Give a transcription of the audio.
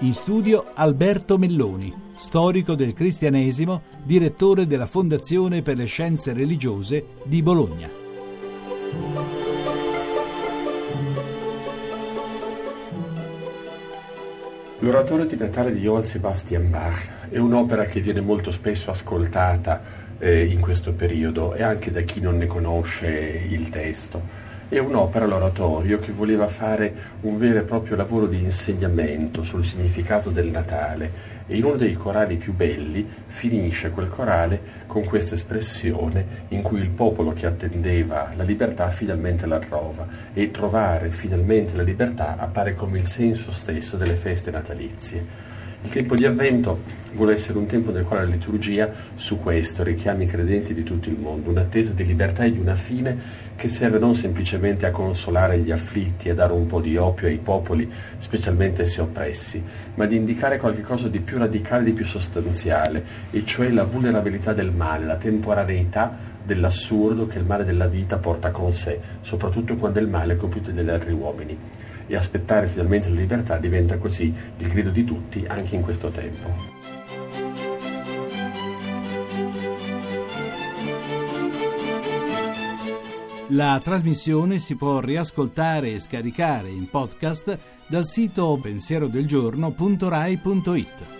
In studio Alberto Melloni, storico del cristianesimo, direttore della Fondazione per le Scienze Religiose di Bologna. L'oratorio Natale di Johann Sebastian Bach è un'opera che viene molto spesso ascoltata eh, in questo periodo e anche da chi non ne conosce il testo. È un'opera, l'oratorio, che voleva fare un vero e proprio lavoro di insegnamento sul significato del Natale e in uno dei corali più belli finisce quel corale con questa espressione in cui il popolo che attendeva la libertà finalmente la trova e trovare finalmente la libertà appare come il senso stesso delle feste natalizie. Il tempo di avvento vuole essere un tempo nel quale la liturgia su questo richiama i credenti di tutto il mondo, un'attesa di libertà e di una fine che serve non semplicemente a consolare gli afflitti e a dare un po' di opio ai popoli, specialmente se oppressi, ma di indicare qualcosa di più radicale, di più sostanziale, e cioè la vulnerabilità del male, la temporaneità dell'assurdo che il male della vita porta con sé, soprattutto quando il male è compiuto dagli altri uomini e aspettare finalmente la libertà diventa così il grido di tutti anche in questo tempo. La trasmissione si può riascoltare e scaricare in podcast dal sito pensierodelgiorno.rai.it.